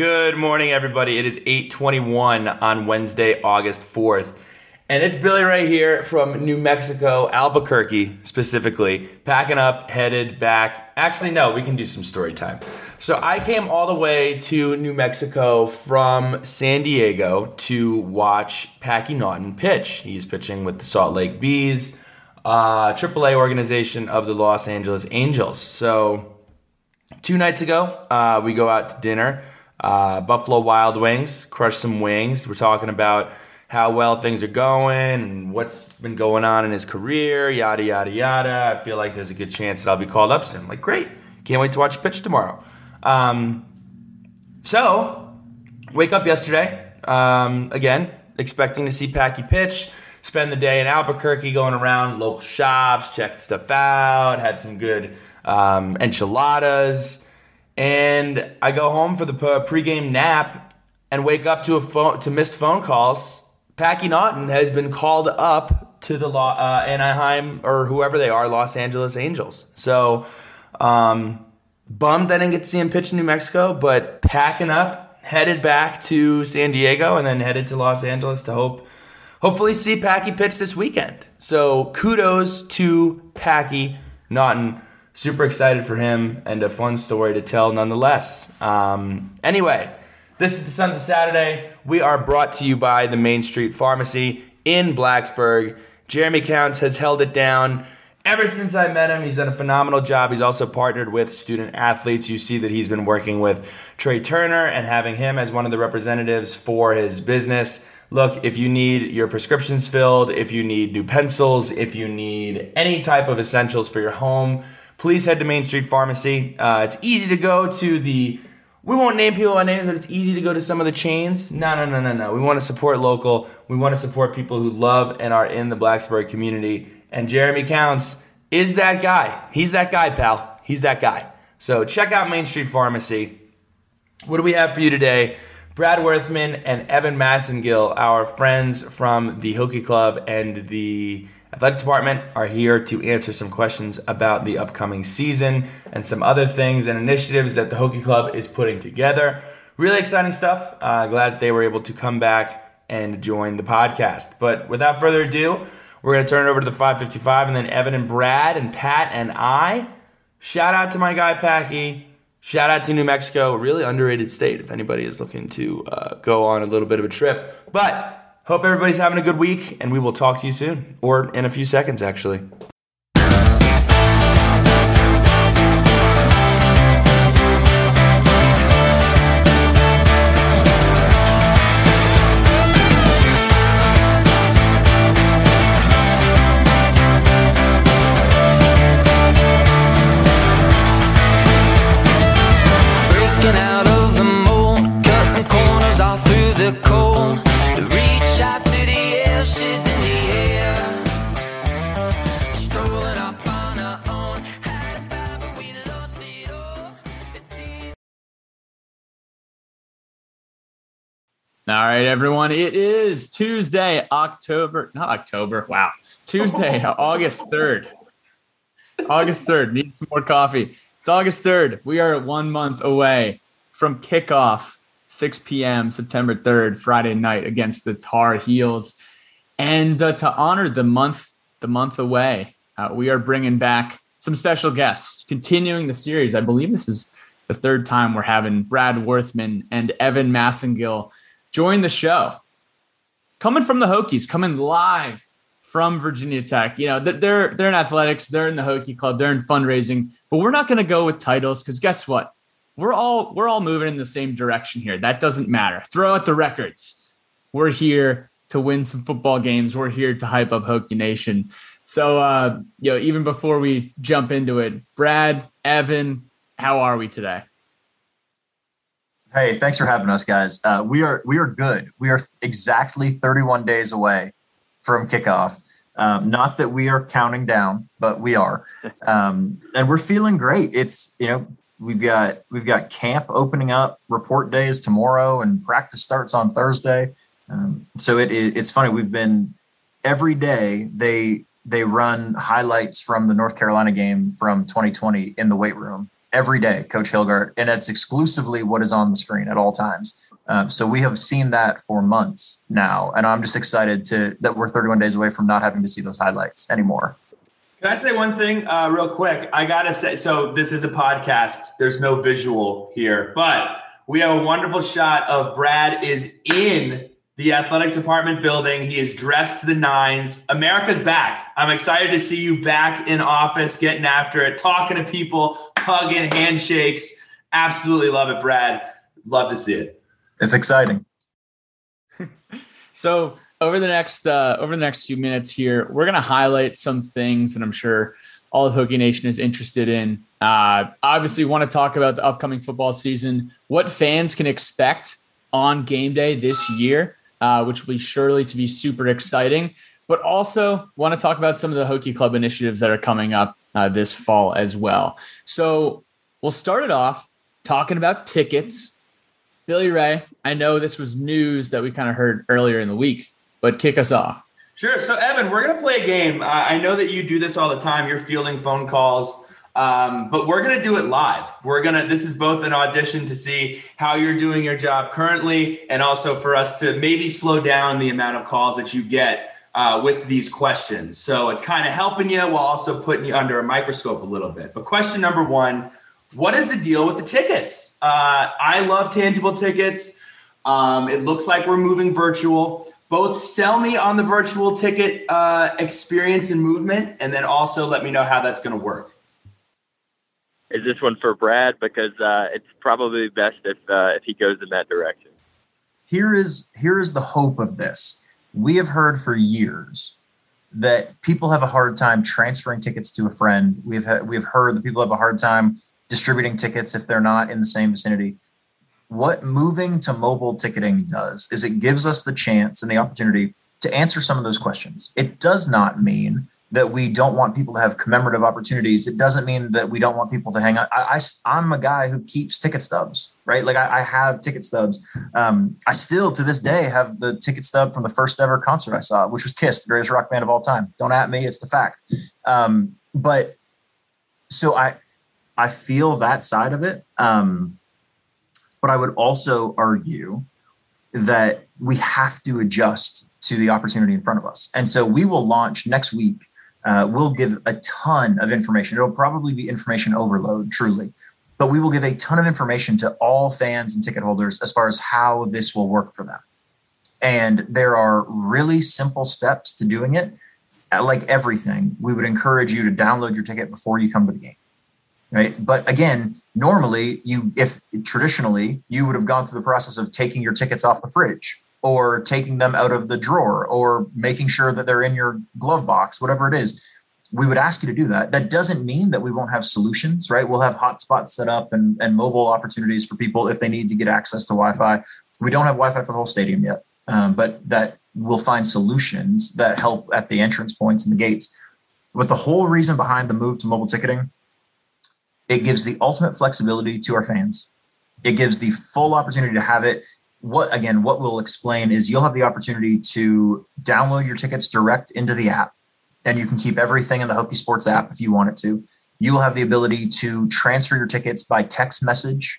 Good morning, everybody. It is 821 on Wednesday, August 4th. And it's Billy right here from New Mexico, Albuquerque specifically, packing up, headed back. Actually, no, we can do some story time. So I came all the way to New Mexico from San Diego to watch Packy Naughton pitch. He's pitching with the Salt Lake Bees, uh, AAA organization of the Los Angeles Angels. So two nights ago, uh, we go out to dinner uh, Buffalo Wild Wings, crushed some wings. We're talking about how well things are going and what's been going on in his career, yada, yada, yada. I feel like there's a good chance that I'll be called up soon. Like, great. Can't wait to watch pitch tomorrow. Um, so, wake up yesterday, um, again, expecting to see Packy pitch. Spend the day in Albuquerque going around local shops, checked stuff out, had some good um, enchiladas and I go home for the pregame nap and wake up to a phone to missed phone calls. Packy Naughton has been called up to the uh, Anaheim or whoever they are, Los Angeles Angels. So um, bummed I didn't get to see him pitch in New Mexico, but packing up, headed back to San Diego, and then headed to Los Angeles to hope hopefully see Packy pitch this weekend. So kudos to Packy Naughton super excited for him and a fun story to tell nonetheless. Um, anyway, this is the Sons of Saturday. We are brought to you by the Main Street Pharmacy in Blacksburg. Jeremy Counts has held it down ever since I met him. He's done a phenomenal job. He's also partnered with student athletes. You see that he's been working with Trey Turner and having him as one of the representatives for his business. Look, if you need your prescriptions filled, if you need new pencils, if you need any type of essentials for your home, please head to Main Street Pharmacy. Uh, it's easy to go to the. We won't name people by names, but it's easy to go to some of the chains. No, no, no, no, no. We want to support local. We want to support people who love and are in the Blacksburg community. And Jeremy Counts is that guy. He's that guy, pal. He's that guy. So check out Main Street Pharmacy. What do we have for you today? Brad Wurthman and Evan Massengill, our friends from the Hokie Club and the athletic department are here to answer some questions about the upcoming season and some other things and initiatives that the Hokie Club is putting together. Really exciting stuff. Uh, glad they were able to come back and join the podcast. But without further ado, we're going to turn it over to the 555 and then Evan and Brad and Pat and I. Shout out to my guy Packy. Shout out to New Mexico, really underrated state if anybody is looking to uh, go on a little bit of a trip. But Hope everybody's having a good week, and we will talk to you soon, or in a few seconds, actually. All right, everyone. It is Tuesday, October, not October. Wow. Tuesday, August 3rd. August 3rd. Need some more coffee. It's August 3rd. We are one month away from kickoff, 6 p.m., September 3rd, Friday night against the Tar Heels. And uh, to honor the month, the month away, uh, we are bringing back some special guests, continuing the series. I believe this is the third time we're having Brad Wurthman and Evan Massengill join the show. Coming from the Hokies, coming live from Virginia Tech. You know, they're they're in athletics, they're in the Hokie Club, they're in fundraising, but we're not going to go with titles because guess what? We're all we're all moving in the same direction here. That doesn't matter. Throw out the records. We're here to win some football games. We're here to hype up Hokie Nation. So, uh, you know, even before we jump into it, Brad, Evan, how are we today? Hey, thanks for having us, guys. Uh, we are we are good. We are exactly 31 days away from kickoff. Um, not that we are counting down, but we are, um, and we're feeling great. It's you know we've got we've got camp opening up, report days tomorrow, and practice starts on Thursday. Um, so it, it, it's funny. We've been every day they they run highlights from the North Carolina game from 2020 in the weight room every day, Coach Hilgart, and it's exclusively what is on the screen at all times. Um, so we have seen that for months now, and I'm just excited to that we're 31 days away from not having to see those highlights anymore. Can I say one thing uh, real quick? I gotta say, so this is a podcast. There's no visual here, but we have a wonderful shot of Brad is in the athletic department building. He is dressed to the nines. America's back. I'm excited to see you back in office, getting after it, talking to people, hugging, handshakes. Absolutely love it, Brad. Love to see it it's exciting. so over the next uh, over the next few minutes here, we're going to highlight some things that I'm sure all of Hokie Nation is interested in. Uh, obviously, want to talk about the upcoming football season, what fans can expect on game day this year, uh, which will be surely to be super exciting. But also want to talk about some of the Hokie Club initiatives that are coming up uh, this fall as well. So we'll start it off talking about tickets Billy Ray, I know this was news that we kind of heard earlier in the week, but kick us off. Sure. So, Evan, we're going to play a game. Uh, I know that you do this all the time. You're fielding phone calls, um, but we're going to do it live. We're going to, this is both an audition to see how you're doing your job currently, and also for us to maybe slow down the amount of calls that you get uh, with these questions. So, it's kind of helping you while also putting you under a microscope a little bit. But, question number one what is the deal with the tickets? Uh, I love tangible tickets. Um, it looks like we're moving virtual. Both sell me on the virtual ticket uh, experience and movement, and then also let me know how that's going to work. Is this one for Brad? Because uh, it's probably best if uh, if he goes in that direction. Here is here is the hope of this. We have heard for years that people have a hard time transferring tickets to a friend. We've ha- we've heard that people have a hard time distributing tickets if they're not in the same vicinity. What moving to mobile ticketing does is it gives us the chance and the opportunity to answer some of those questions. It does not mean that we don't want people to have commemorative opportunities. It doesn't mean that we don't want people to hang out. I, I, am a guy who keeps ticket stubs, right? Like I, I have ticket stubs. Um, I still to this day have the ticket stub from the first ever concert I saw, which was Kiss, the greatest rock band of all time. Don't at me, it's the fact. Um, but so I, I feel that side of it. Um, but I would also argue that we have to adjust to the opportunity in front of us. And so we will launch next week. Uh, we'll give a ton of information. It'll probably be information overload, truly, but we will give a ton of information to all fans and ticket holders as far as how this will work for them. And there are really simple steps to doing it. Like everything, we would encourage you to download your ticket before you come to the game right but again normally you if traditionally you would have gone through the process of taking your tickets off the fridge or taking them out of the drawer or making sure that they're in your glove box whatever it is we would ask you to do that that doesn't mean that we won't have solutions right we'll have hotspots set up and, and mobile opportunities for people if they need to get access to wi-fi we don't have wi-fi for the whole stadium yet um, but that we'll find solutions that help at the entrance points and the gates but the whole reason behind the move to mobile ticketing it gives the ultimate flexibility to our fans. It gives the full opportunity to have it. What again, what we'll explain is you'll have the opportunity to download your tickets direct into the app, and you can keep everything in the Hokie Sports app if you want it to. You will have the ability to transfer your tickets by text message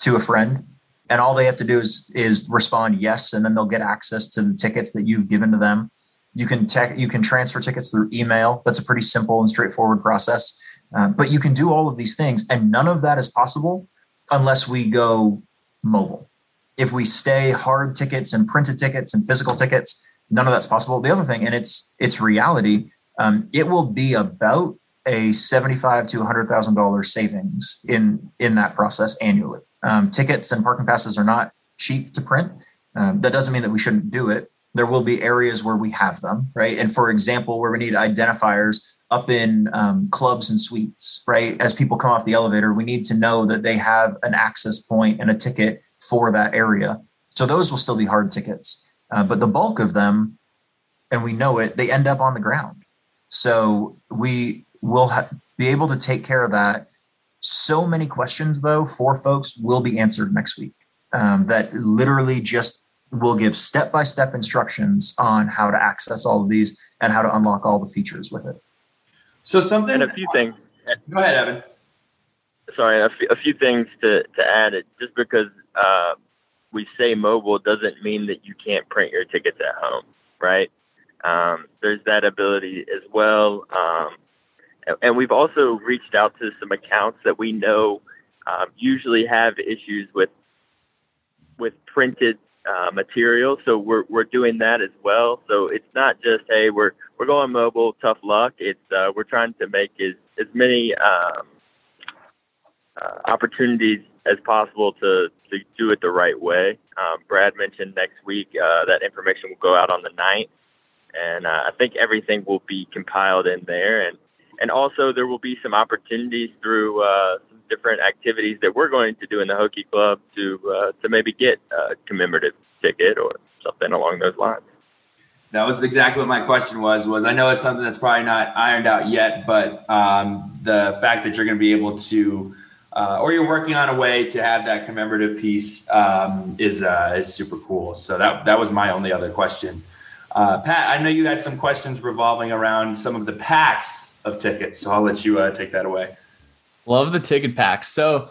to a friend, and all they have to do is is respond yes, and then they'll get access to the tickets that you've given to them. You can tech, you can transfer tickets through email. That's a pretty simple and straightforward process. Uh, but you can do all of these things, and none of that is possible unless we go mobile. If we stay hard tickets and printed tickets and physical tickets, none of that's possible. The other thing, and it's it's reality, um, it will be about a seventy-five to hundred thousand dollars savings in in that process annually. Um, tickets and parking passes are not cheap to print. Um, that doesn't mean that we shouldn't do it. There will be areas where we have them, right? And for example, where we need identifiers up in um, clubs and suites, right? As people come off the elevator, we need to know that they have an access point and a ticket for that area. So those will still be hard tickets, uh, but the bulk of them, and we know it, they end up on the ground. So we will ha- be able to take care of that. So many questions, though, for folks will be answered next week. Um, that literally just will give step by step instructions on how to access all of these and how to unlock all the features with it. So something and a few things. Go ahead, Evan. sorry, a, f- a few things to, to add. It just because uh, we say mobile doesn't mean that you can't print your tickets at home, right? Um, there's that ability as well. Um, and, and, we've also reached out to some accounts that we know um, usually have issues with with printed uh, material. So we're we're doing that as well. So it's not just hey we're we're going mobile, tough luck. It's uh, we're trying to make as as many um, uh, opportunities as possible to to do it the right way. Um, Brad mentioned next week uh, that information will go out on the 9th, and uh, I think everything will be compiled in there. And and also there will be some opportunities through uh, some different activities that we're going to do in the Hokie Club to uh, to maybe get a commemorative ticket or something along those lines. That was exactly what my question was. Was I know it's something that's probably not ironed out yet, but um, the fact that you're going to be able to uh, or you're working on a way to have that commemorative piece um, is uh, is super cool. So that that was my only other question. Uh, Pat, I know you had some questions revolving around some of the packs of tickets, so I'll let you uh, take that away. Love the ticket pack. So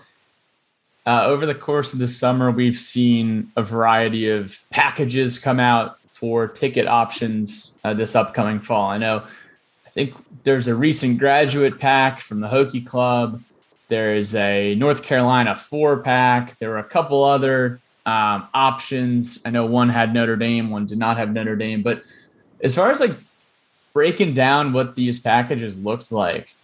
uh, over the course of the summer, we've seen a variety of packages come out for ticket options uh, this upcoming fall. I know, I think there's a recent graduate pack from the Hokie Club. There is a North Carolina four pack. There were a couple other um, options. I know one had Notre Dame, one did not have Notre Dame. But as far as like breaking down what these packages looked like,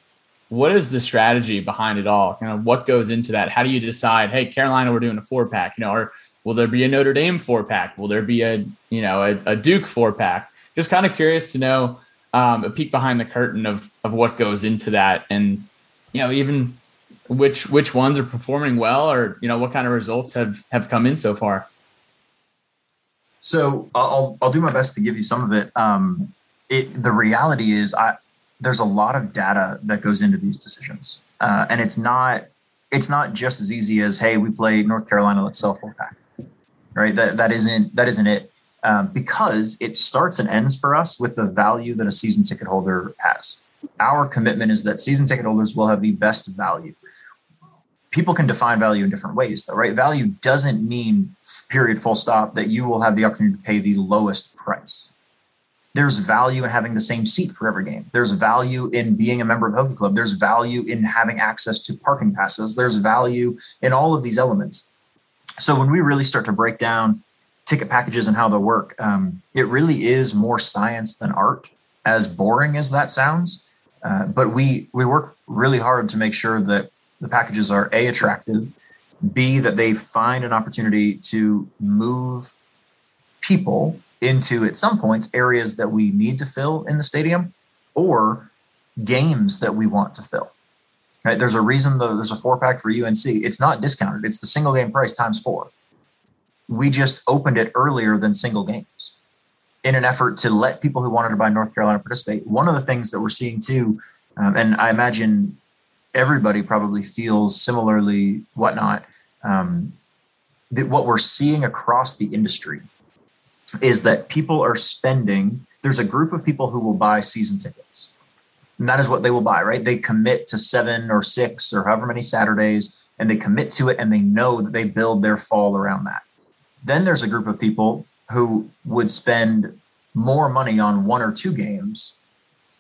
what is the strategy behind it all? Kind of what goes into that? How do you decide? Hey, Carolina, we're doing a four pack. You know, or will there be a Notre Dame four pack? Will there be a you know a, a Duke four pack? Just kind of curious to know um, a peek behind the curtain of of what goes into that, and you know even which which ones are performing well or you know what kind of results have have come in so far so i'll i'll do my best to give you some of it um it the reality is i there's a lot of data that goes into these decisions. Uh, and it's not it's not just as easy as hey we play north carolina let's sell four pack right? That that isn't that isn't it. Um, because it starts and ends for us with the value that a season ticket holder has. Our commitment is that season ticket holders will have the best value. People can define value in different ways though right? Value doesn't mean period full stop that you will have the opportunity to pay the lowest price there's value in having the same seat for every game. There's value in being a member of the hokie club. There's value in having access to parking passes. There's value in all of these elements. So when we really start to break down ticket packages and how they work um, it really is more science than art as boring as that sounds. Uh, but we we work really hard to make sure that the packages are a attractive b that they find an opportunity to move people into at some points areas that we need to fill in the stadium or games that we want to fill. Right? There's a reason though there's a four pack for unc it's not discounted. It's the single game price times four. We just opened it earlier than single games in an effort to let people who wanted to buy north carolina participate. One of the things that we're seeing too um, and i imagine everybody probably feels similarly whatnot um, that what we're seeing across the industry is that people are spending there's a group of people who will buy season tickets. And that is what they will buy right? They commit to seven or six or however many saturdays and they commit to it and they know that they build their fall around that. Then there's a group of people who would spend more money on one or two games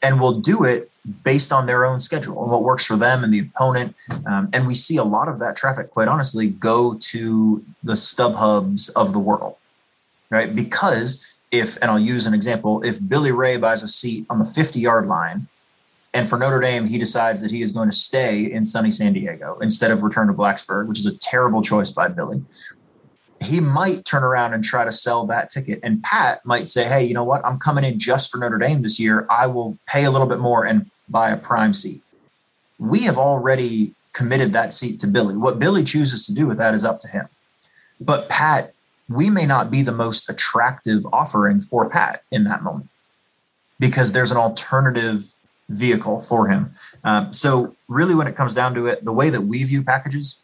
and will do it based on their own schedule and what works for them and the opponent. Um, and we see a lot of that traffic, quite honestly, go to the StubHubs of the world, right? Because if, and I'll use an example, if Billy Ray buys a seat on the 50 yard line, and for Notre Dame, he decides that he is going to stay in sunny San Diego instead of return to Blacksburg, which is a terrible choice by Billy he might turn around and try to sell that ticket. And Pat might say, hey, you know what? I'm coming in just for Notre Dame this year. I will pay a little bit more and buy a prime seat. We have already committed that seat to Billy. What Billy chooses to do with that is up to him. But Pat, we may not be the most attractive offering for Pat in that moment because there's an alternative vehicle for him. Um, so, really, when it comes down to it, the way that we view packages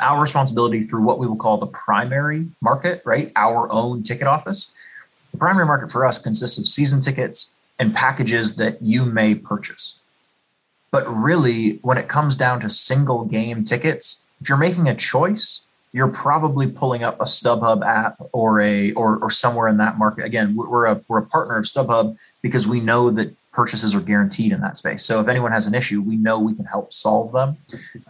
our responsibility through what we will call the primary market, right? Our own ticket office. The primary market for us consists of season tickets and packages that you may purchase. But really, when it comes down to single game tickets, if you're making a choice, you're probably pulling up a StubHub app or a or, or somewhere in that market. Again, we're a we're a partner of StubHub because we know that purchases are guaranteed in that space. So if anyone has an issue, we know we can help solve them.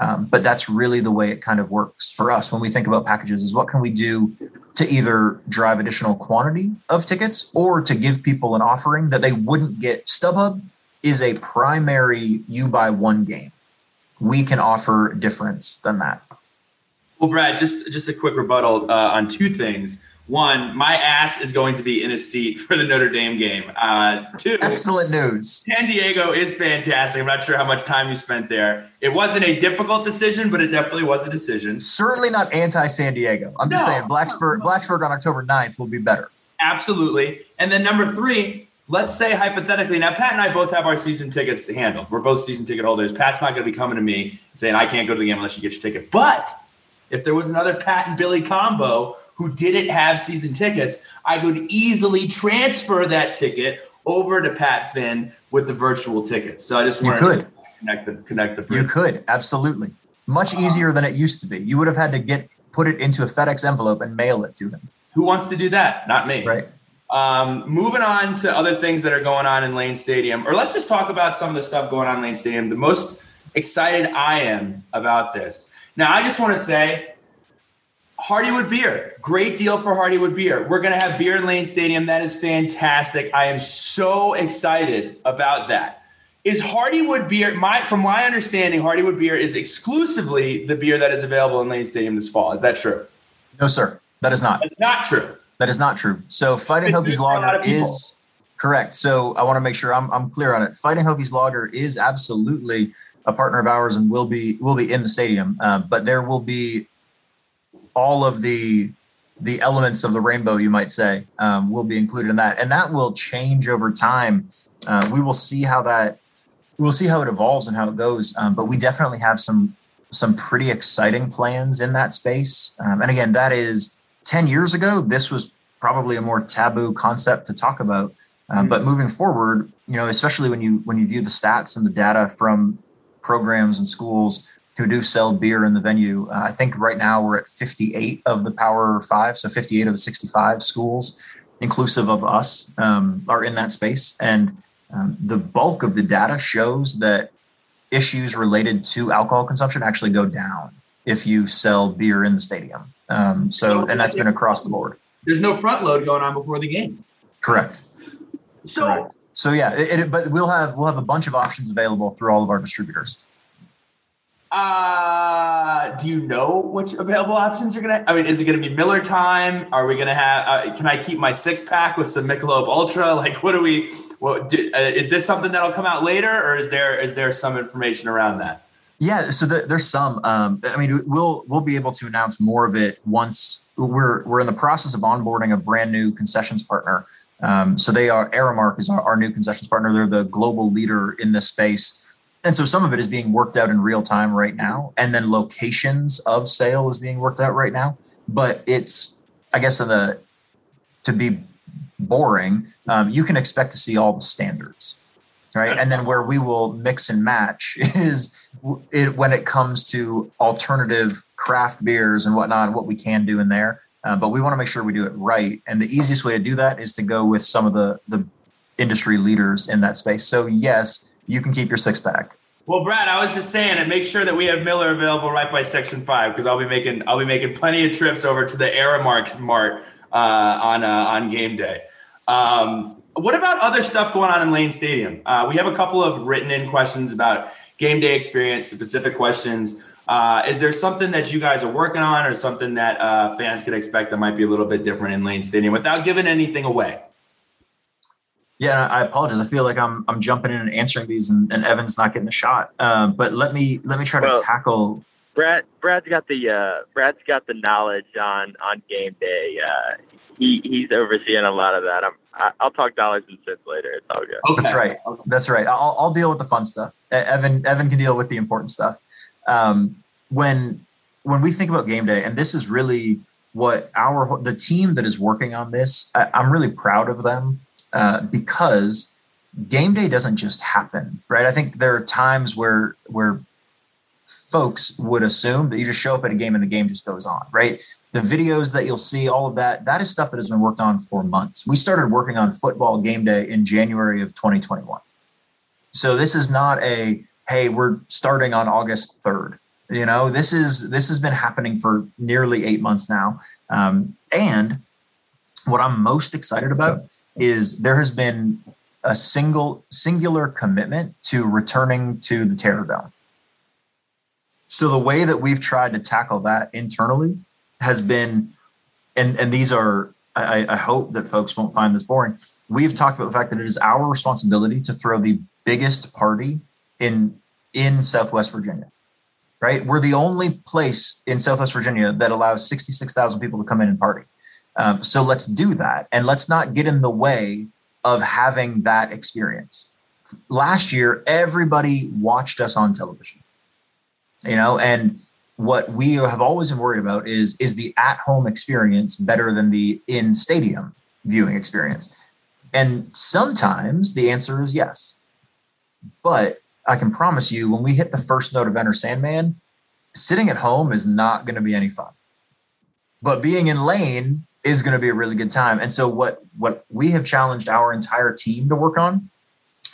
Um, but that's really the way it kind of works for us when we think about packages is what can we do to either drive additional quantity of tickets or to give people an offering that they wouldn't get. StubHub is a primary you buy one game. We can offer difference than that. Well, Brad, just just a quick rebuttal uh, on two things. One, my ass is going to be in a seat for the Notre Dame game. Uh, two, excellent news. San Diego is fantastic. I'm not sure how much time you spent there. It wasn't a difficult decision, but it definitely was a decision. Certainly not anti San Diego. I'm just saying Blacksburg, Blacksburg on October 9th will be better. Absolutely. And then number three, let's say hypothetically, now Pat and I both have our season tickets handled. We're both season ticket holders. Pat's not going to be coming to me saying, I can't go to the game unless you get your ticket. But if there was another Pat and Billy combo who didn't have season tickets, I could easily transfer that ticket over to Pat Finn with the virtual ticket. So I just wanted you could. to connect the connect the bridge. You could absolutely much easier than it used to be. You would have had to get put it into a FedEx envelope and mail it to him. Who wants to do that? Not me. Right. Um, moving on to other things that are going on in Lane Stadium, or let's just talk about some of the stuff going on in Lane Stadium. The most excited I am about this. Now, I just want to say Hardywood beer, great deal for Hardywood beer. We're going to have beer in Lane Stadium. That is fantastic. I am so excited about that. Is Hardywood beer, my, from my understanding, Hardywood beer is exclusively the beer that is available in Lane Stadium this fall. Is that true? No, sir. That is not. It's not true. That is not true. So Fighting Hokies Lager is correct. So I want to make sure I'm, I'm clear on it. Fighting Hokies Lager is absolutely a partner of ours and will be will be in the stadium. Uh, but there will be all of the the elements of the rainbow, you might say, um, will be included in that, and that will change over time. Uh, we will see how that we'll see how it evolves and how it goes. Um, but we definitely have some some pretty exciting plans in that space. Um, and again, that is ten years ago. This was probably a more taboo concept to talk about. Um, mm-hmm. But moving forward, you know, especially when you when you view the stats and the data from programs and schools who do sell beer in the venue. Uh, I think right now we're at 58 of the Power Five, so 58 of the 65 schools, inclusive of us, um, are in that space. And um, the bulk of the data shows that issues related to alcohol consumption actually go down if you sell beer in the stadium. Um, so, and that's been across the board. There's no front load going on before the game. Correct. So, Correct. So yeah, it, it, but we'll have we'll have a bunch of options available through all of our distributors. Uh, do you know which available options you're gonna? I mean, is it gonna be Miller time? Are we gonna have? Uh, can I keep my six pack with some Michelob Ultra? Like, what do we? What do, uh, is this something that'll come out later, or is there is there some information around that? Yeah, so the, there's some. Um, I mean, we'll we'll be able to announce more of it once we're we're in the process of onboarding a brand new concessions partner. Um, so they are Aramark is our, our new concessions partner. They're the global leader in this space. And so some of it is being worked out in real time right now. And then locations of sale is being worked out right now. But it's, I guess, in the, to be boring, um, you can expect to see all the standards. Right. And then where we will mix and match is it, when it comes to alternative craft beers and whatnot, what we can do in there. Uh, but we want to make sure we do it right. And the easiest way to do that is to go with some of the, the industry leaders in that space. So, yes, you can keep your six pack. Well, Brad, I was just saying, and make sure that we have Miller available right by Section Five because I'll be making I'll be making plenty of trips over to the Aramark Mart uh, on uh, on game day. Um, what about other stuff going on in Lane Stadium? Uh, we have a couple of written in questions about game day experience, specific questions. Uh, is there something that you guys are working on, or something that uh, fans could expect that might be a little bit different in Lane Stadium without giving anything away? Yeah, I apologize. I feel like I'm I'm jumping in and answering these, and, and Evan's not getting a shot. Um, but let me let me try well, to tackle. Brad Brad's got the uh, Brad's got the knowledge on on game day. Uh, he he's overseeing a lot of that. I'm I, will talk dollars and cents later. It's all good. Okay. That's right. That's right. I'll I'll deal with the fun stuff. Evan Evan can deal with the important stuff. Um, when when we think about game day, and this is really what our the team that is working on this, I, I'm really proud of them uh, because game day doesn't just happen, right? I think there are times where where folks would assume that you just show up at a game and the game just goes on, right? The videos that you'll see, all of that, that is stuff that has been worked on for months. We started working on football game day in January of 2021. So this is not a hey, we're starting on August 3rd. You know, this is this has been happening for nearly eight months now. Um, and what I'm most excited about is there has been a single singular commitment to returning to the Terror Dome. So the way that we've tried to tackle that internally has been, and and these are I, I, hope that folks won't find this boring. We've talked about the fact that it is our responsibility to throw the biggest party in in Southwest Virginia. Right, we're the only place in Southwest Virginia that allows sixty six thousand people to come in and party. Um, so let's do that, and let's not get in the way of having that experience. Last year, everybody watched us on television you know and what we have always been worried about is is the at home experience better than the in stadium viewing experience and sometimes the answer is yes but i can promise you when we hit the first note of enter sandman sitting at home is not going to be any fun but being in lane is going to be a really good time and so what what we have challenged our entire team to work on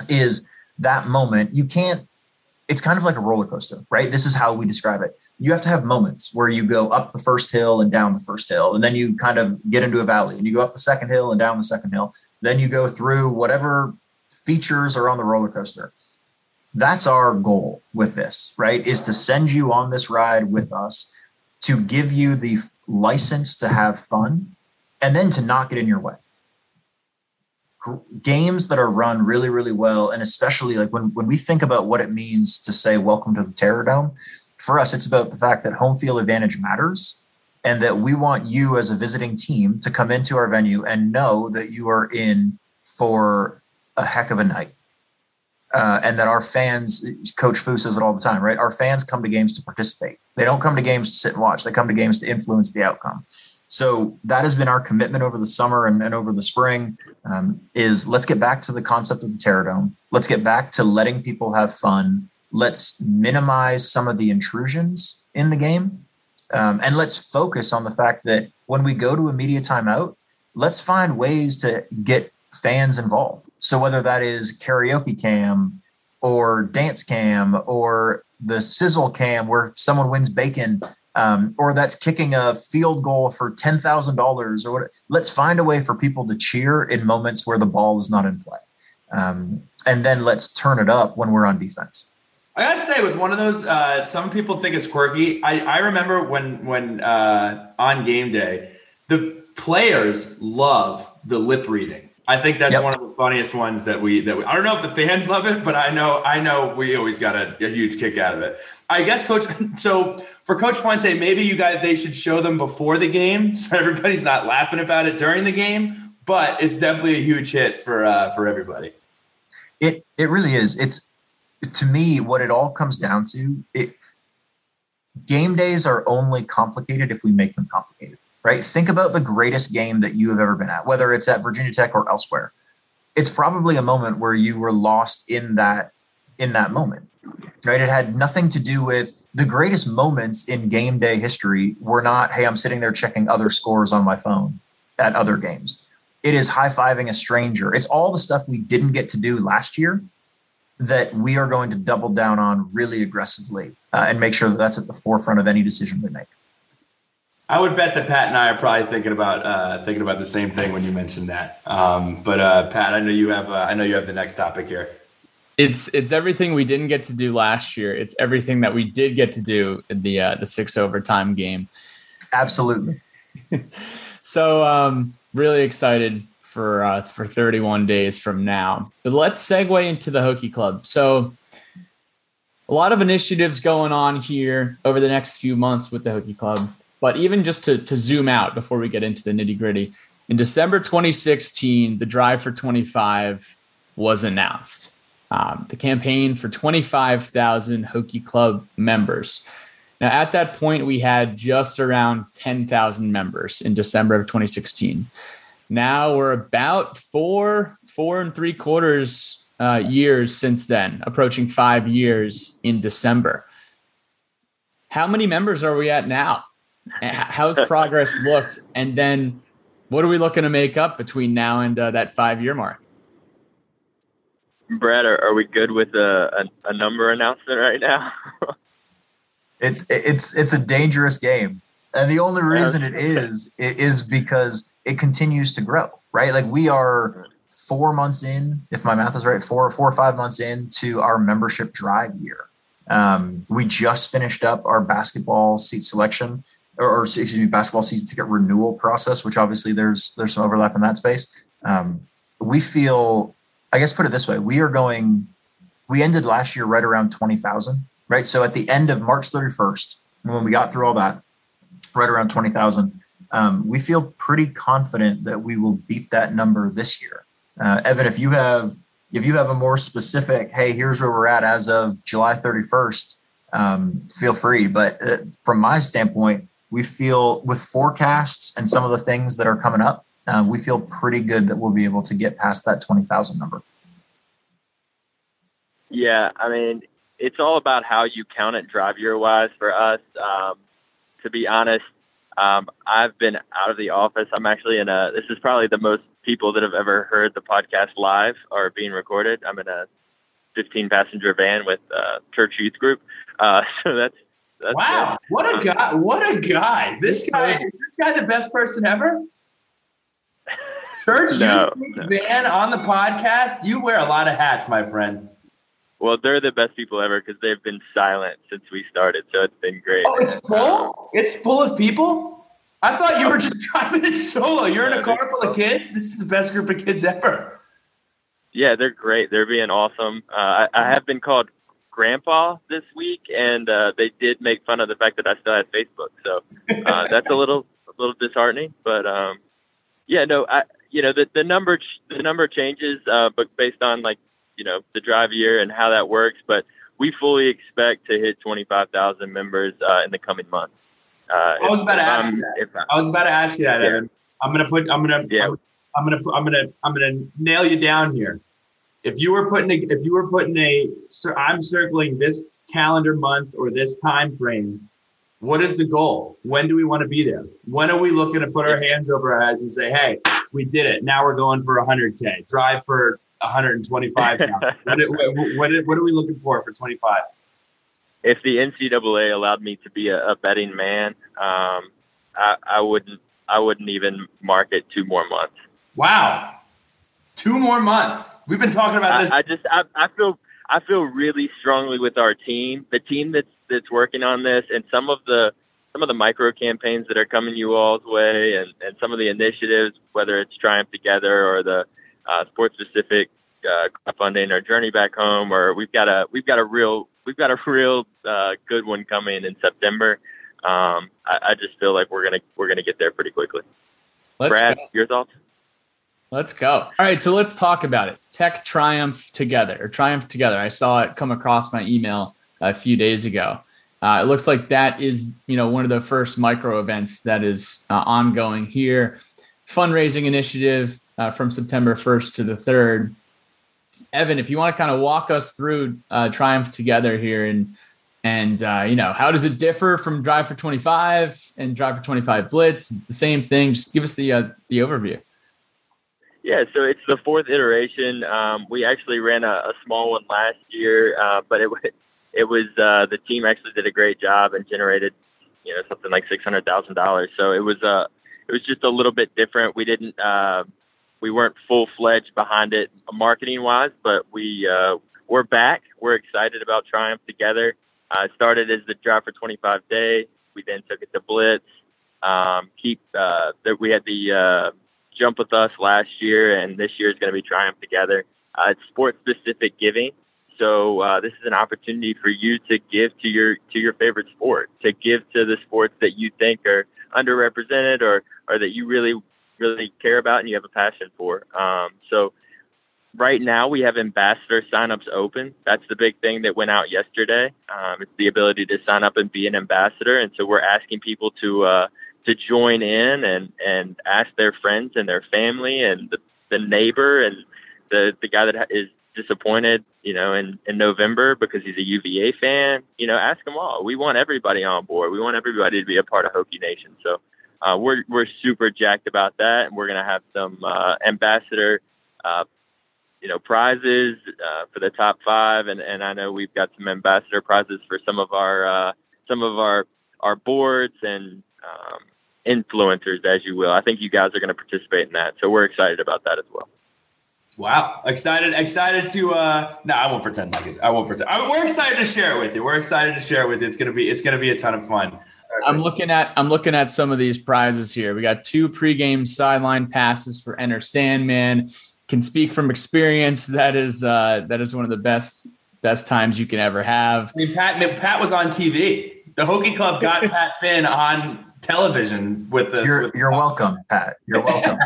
is that moment you can't it's kind of like a roller coaster, right? This is how we describe it. You have to have moments where you go up the first hill and down the first hill, and then you kind of get into a valley, and you go up the second hill and down the second hill. Then you go through whatever features are on the roller coaster. That's our goal with this, right? Is to send you on this ride with us to give you the license to have fun and then to not get in your way games that are run really really well and especially like when, when we think about what it means to say welcome to the terror dome for us it's about the fact that home field advantage matters and that we want you as a visiting team to come into our venue and know that you are in for a heck of a night uh, and that our fans coach fu says it all the time right our fans come to games to participate they don't come to games to sit and watch they come to games to influence the outcome so that has been our commitment over the summer and, and over the spring um, is let's get back to the concept of the Terror Dome. Let's get back to letting people have fun. Let's minimize some of the intrusions in the game. Um, and let's focus on the fact that when we go to a media timeout, let's find ways to get fans involved. So whether that is karaoke cam or dance cam or the sizzle cam where someone wins bacon um, or that's kicking a field goal for ten thousand dollars, or what. Let's find a way for people to cheer in moments where the ball is not in play, um, and then let's turn it up when we're on defense. I gotta say, with one of those, uh, some people think it's quirky. I, I remember when when uh, on game day, the players love the lip reading. I think that's yep. one of the funniest ones that we that we. I don't know if the fans love it, but I know I know we always got a, a huge kick out of it. I guess, Coach. So for Coach Fuente, maybe you guys they should show them before the game, so everybody's not laughing about it during the game. But it's definitely a huge hit for uh, for everybody. It it really is. It's to me what it all comes down to. It game days are only complicated if we make them complicated right? Think about the greatest game that you have ever been at, whether it's at Virginia Tech or elsewhere. It's probably a moment where you were lost in that in that moment. Right? It had nothing to do with the greatest moments in game day history were not, hey, I'm sitting there checking other scores on my phone at other games. It is high fiving a stranger. It's all the stuff we didn't get to do last year that we are going to double down on really aggressively uh, and make sure that that's at the forefront of any decision we make. I would bet that Pat and I are probably thinking about uh, thinking about the same thing when you mentioned that. Um, but uh, Pat, I know you have uh, I know you have the next topic here. It's it's everything we didn't get to do last year. It's everything that we did get to do in the uh, the six overtime game. Absolutely. so um, really excited for uh, for 31 days from now. But let's segue into the Hokie Club. So a lot of initiatives going on here over the next few months with the Hokie Club. But even just to, to zoom out before we get into the nitty gritty, in December 2016, the Drive for 25 was announced. Um, the campaign for 25,000 Hokie Club members. Now, at that point, we had just around 10,000 members in December of 2016. Now we're about four, four and three quarters uh, years since then, approaching five years in December. How many members are we at now? How's progress looked? And then what are we looking to make up between now and uh, that five year mark? Brad, are, are we good with a, a, a number announcement right now? it, it's it's a dangerous game, and the only reason it is it is because it continues to grow. Right, like we are four months in, if my math is right, four four or five months into our membership drive year. Um, we just finished up our basketball seat selection, or, or, excuse me, basketball season ticket renewal process, which obviously there's there's some overlap in that space. Um, we feel I guess put it this way: we are going. We ended last year right around twenty thousand, right? So at the end of March thirty first, when we got through all that, right around twenty thousand, um, we feel pretty confident that we will beat that number this year. Uh, Evan, if you have if you have a more specific, hey, here's where we're at as of July thirty first, um, feel free. But uh, from my standpoint, we feel with forecasts and some of the things that are coming up, uh, we feel pretty good that we'll be able to get past that 20,000 number. Yeah, I mean, it's all about how you count it drive year wise for us. Um, to be honest, um, I've been out of the office. I'm actually in a, this is probably the most people that have ever heard the podcast live or being recorded. I'm in a 15 passenger van with uh, Church Youth Group. Uh, so that's, that's wow. Good. What a guy. What a guy. This guy, is this guy the best person ever? Church no, no. van on the podcast. You wear a lot of hats, my friend. Well, they're the best people ever because they've been silent since we started, so it's been great. Oh, it's full. It's full of people. I thought you were just driving it solo. You're in a car full of kids. This is the best group of kids ever. Yeah, they're great. They're being awesome. Uh, I, I have been called grandpa this week, and uh, they did make fun of the fact that I still had Facebook. So uh, that's a little a little disheartening. But um, yeah, no, I you know the the number the number changes, uh, but based on like you know the drive year and how that works. But we fully expect to hit 25,000 members uh, in the coming months. Uh, I was about to ask you that. I was about to ask you that, yeah. Evan. I'm gonna put. I'm gonna. Yeah. I'm, I'm gonna. I'm gonna. I'm gonna nail you down here. If you were putting a, if you were putting a so i'm circling this calendar month or this time frame what is the goal? When do we want to be there? When are we looking to put our hands over our eyes and say, hey, we did it. Now we're going for 100K. Drive for 125 what, what, what, what, are we looking for for 25? If the NCAA allowed me to be a, a betting man, um, I, I wouldn't. I wouldn't even market two more months. Wow, two more months. We've been talking about this. I, I just I, I feel I feel really strongly with our team. The team that's that's working on this, and some of the some of the micro campaigns that are coming you all's way, and, and some of the initiatives, whether it's Triumph Together or the uh, sports specific uh, crowdfunding or Journey Back Home, or we've got a we've got a real we've got a real uh, good one coming in September. Um, I, I, just feel like we're gonna we're gonna get there pretty quickly. Let's Brad, go. your thoughts? Let's go. All right, so let's talk about it. Tech Triumph Together or Triumph Together. I saw it come across my email a few days ago. Uh, it looks like that is, you know, one of the first micro events that is uh, ongoing here. Fundraising initiative uh, from September 1st to the 3rd. Evan, if you want to kind of walk us through uh, Triumph together here and and uh, you know how does it differ from Drive for 25 and Drive for 25 Blitz? the same thing. Just give us the uh, the overview. Yeah, so it's the fourth iteration. Um, we actually ran a, a, small one last year, but it it was uh, the team actually did a great job and generated you know something like six hundred thousand dollars. So it was uh it was just a little bit different. We didn't uh, we weren't full fledged behind it marketing wise, but we uh, we're back. We're excited about Triumph together. Uh, started as the Drive for 25 day. We then took it to Blitz. Um, keep uh, that we had the uh, jump with us last year, and this year is going to be Triumph together. Uh, it's sports specific giving. So uh, this is an opportunity for you to give to your to your favorite sport, to give to the sports that you think are underrepresented or or that you really really care about and you have a passion for. Um, so right now we have ambassador signups open. That's the big thing that went out yesterday. Um, it's the ability to sign up and be an ambassador, and so we're asking people to uh, to join in and and ask their friends and their family and the, the neighbor and the the guy that is disappointed, you know, in, in November because he's a UVA fan, you know, ask them all. We want everybody on board. We want everybody to be a part of Hokie Nation. So uh, we're we're super jacked about that, and we're gonna have some uh, ambassador, uh, you know, prizes uh, for the top five, and, and I know we've got some ambassador prizes for some of our uh, some of our our boards and um, influencers, as you will. I think you guys are going to participate in that, so we're excited about that as well. Wow, excited, excited to. uh No, I won't pretend like it. I won't pretend. I, we're excited to share it with you. We're excited to share it with you. It's gonna be, it's gonna be a ton of fun. I'm looking at, I'm looking at some of these prizes here. We got two pregame sideline passes for Enter Sandman. Can speak from experience. That is, uh that is one of the best, best times you can ever have. I mean, Pat, Pat was on TV. The Hokie Club got Pat Finn on television with this. You're, with you're welcome, Pat. You're welcome.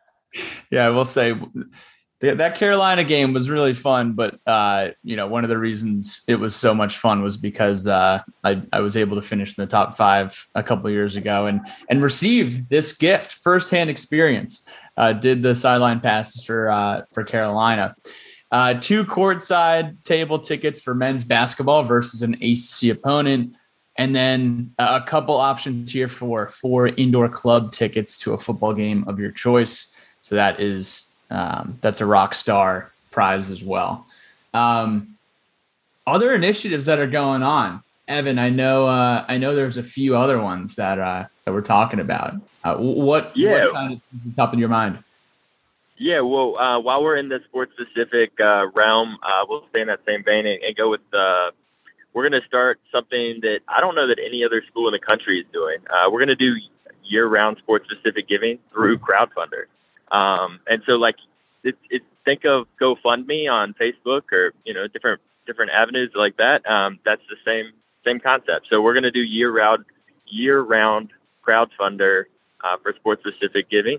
yeah, I will say that Carolina game was really fun, but uh, you know, one of the reasons it was so much fun was because uh, I, I was able to finish in the top five a couple years ago and and receive this gift, firsthand experience. Uh, did the sideline passes for uh, for Carolina. Uh, two courtside table tickets for men's basketball versus an ACC opponent, and then a couple options here for four indoor club tickets to a football game of your choice. So that is um, that's a rock star prize as well. Um, other initiatives that are going on, Evan. I know. Uh, I know there's a few other ones that uh, that we're talking about. Uh, what? Yeah. What kind of things top of your mind? Yeah, well, uh, while we're in the sports specific uh, realm, uh, we'll stay in that same vein and, and go with. Uh, we're going to start something that I don't know that any other school in the country is doing. Uh, we're going to do year round sports specific giving through crowdfunder. Um, and so like it's it, think of GoFundMe on Facebook or you know different different avenues like that. Um, that's the same same concept. So we're going to do year round year round crowdfunder uh, for sports specific giving.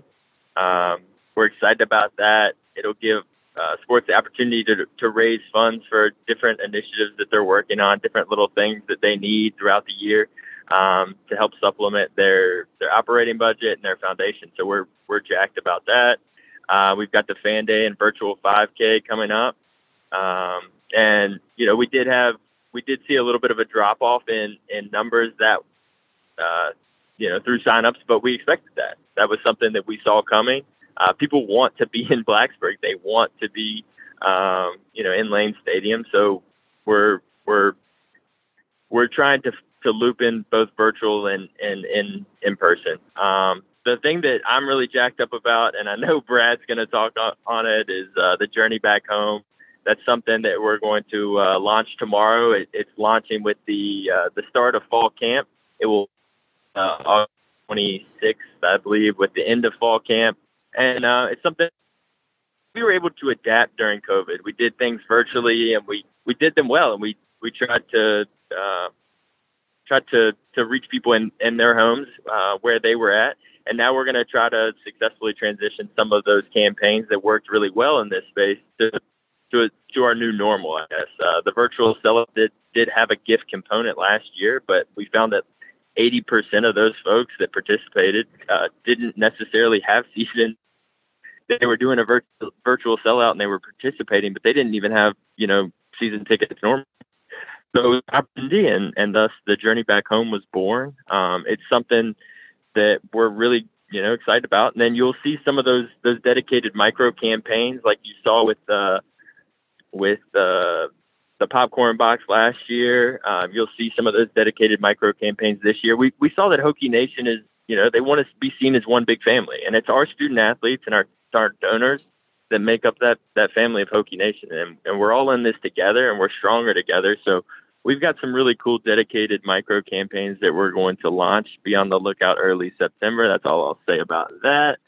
Um, we're excited about that. It'll give uh, sports the opportunity to to raise funds for different initiatives that they're working on, different little things that they need throughout the year um, to help supplement their their operating budget and their foundation. So we're we're jacked about that. Uh, we've got the fan day and virtual 5K coming up, um, and you know we did have we did see a little bit of a drop off in in numbers that uh, you know through signups, but we expected that. That was something that we saw coming. Uh, people want to be in Blacksburg. They want to be um, you know in Lane Stadium. So we're we're we're trying to to loop in both virtual and and in in person. Um, the thing that I'm really jacked up about, and I know Brad's going to talk on, on it, is uh, the journey back home. That's something that we're going to uh, launch tomorrow. It, it's launching with the uh, the start of fall camp. It will uh, August 26th, I believe, with the end of fall camp, and uh, it's something we were able to adapt during COVID. We did things virtually, and we we did them well, and we we tried to uh, tried to to reach people in in their homes uh, where they were at, and now we're going to try to successfully transition some of those campaigns that worked really well in this space to to to our new normal. I guess uh, the virtual sell did did have a gift component last year, but we found that 80% of those folks that participated uh, didn't necessarily have season. They were doing a virtual virtual sellout and they were participating, but they didn't even have you know season tickets normally. So opportunity and, and thus the journey back home was born. Um, it's something that we're really you know excited about, and then you'll see some of those those dedicated micro campaigns like you saw with uh, with uh, the popcorn box last year. Um, you'll see some of those dedicated micro campaigns this year. We we saw that Hokie Nation is you know they want to be seen as one big family, and it's our student athletes and our our donors that make up that that family of Hokie Nation, and, and we're all in this together, and we're stronger together. So we've got some really cool dedicated micro campaigns that we're going to launch. Be on the lookout early September. That's all I'll say about that.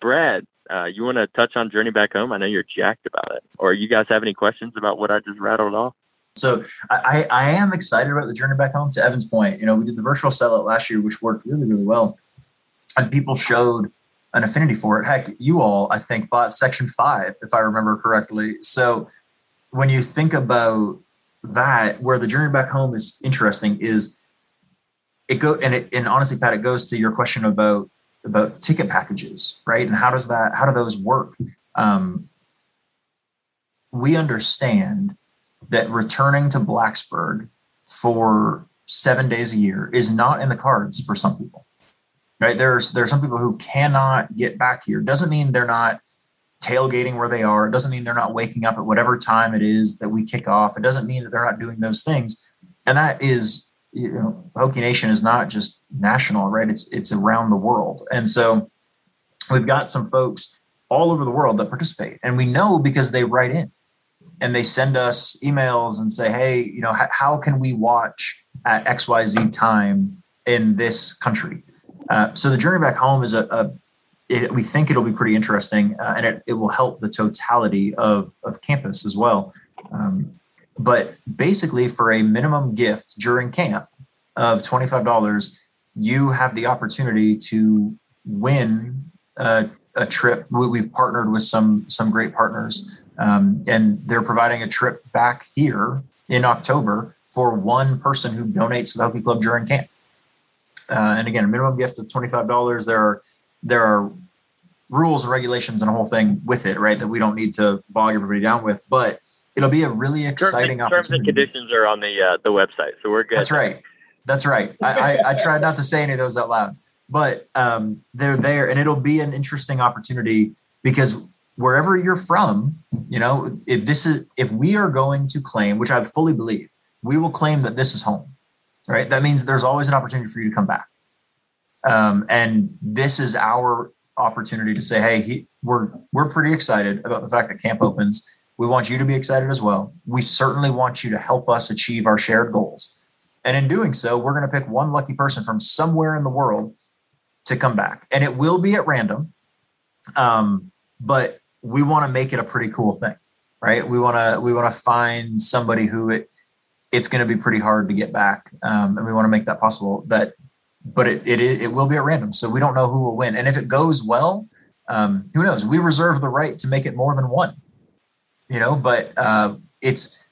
Brad, uh, you want to touch on Journey Back Home? I know you're jacked about it. Or you guys have any questions about what I just rattled off? So I, I am excited about the journey back home. To Evan's point, you know, we did the virtual sellout last year, which worked really, really well, and people showed an affinity for it. Heck, you all, I think, bought section five, if I remember correctly. So when you think about that, where the journey back home is interesting, is it go and it and honestly, Pat, it goes to your question about about ticket packages, right? And how does that how do those work? Um, we understand that returning to Blacksburg for seven days a year is not in the cards for some people. Right? There's there are some people who cannot get back here. Doesn't mean they're not tailgating where they are. It doesn't mean they're not waking up at whatever time it is that we kick off. It doesn't mean that they're not doing those things. And that is, you know, Hokie Nation is not just national, right? It's it's around the world. And so we've got some folks all over the world that participate. And we know because they write in and they send us emails and say, hey, you know, how, how can we watch at XYZ time in this country? Uh, so the journey back home is a, a it, we think it'll be pretty interesting uh, and it, it will help the totality of, of campus as well. Um, but basically, for a minimum gift during camp of $25, you have the opportunity to win a, a trip. We, have partnered with some some great partners, um, and they're providing a trip back here in October for one person who donates to the Hokie Club during camp. Uh, and again, a minimum gift of twenty five dollars. There are there are rules and regulations and a whole thing with it, right? That we don't need to bog everybody down with, but it'll be a really exciting terms, terms and conditions are on the uh, the website, so we're good. That's right. That's right. I, I, I tried not to say any of those out loud, but um, they're there, and it'll be an interesting opportunity because wherever you're from, you know, if this is if we are going to claim, which I fully believe, we will claim that this is home. Right. That means there's always an opportunity for you to come back. Um, and this is our opportunity to say, hey, he, we're we're pretty excited about the fact that camp opens. We want you to be excited as well. We certainly want you to help us achieve our shared goals. And in doing so, we're going to pick one lucky person from somewhere in the world to come back. And it will be at random. Um, but we want to make it a pretty cool thing, right? We want to we want to find somebody who it it's going to be pretty hard to get back, um, and we want to make that possible. That, but it, it it will be at random, so we don't know who will win. And if it goes well, um, who knows? We reserve the right to make it more than one, you know. But uh, it's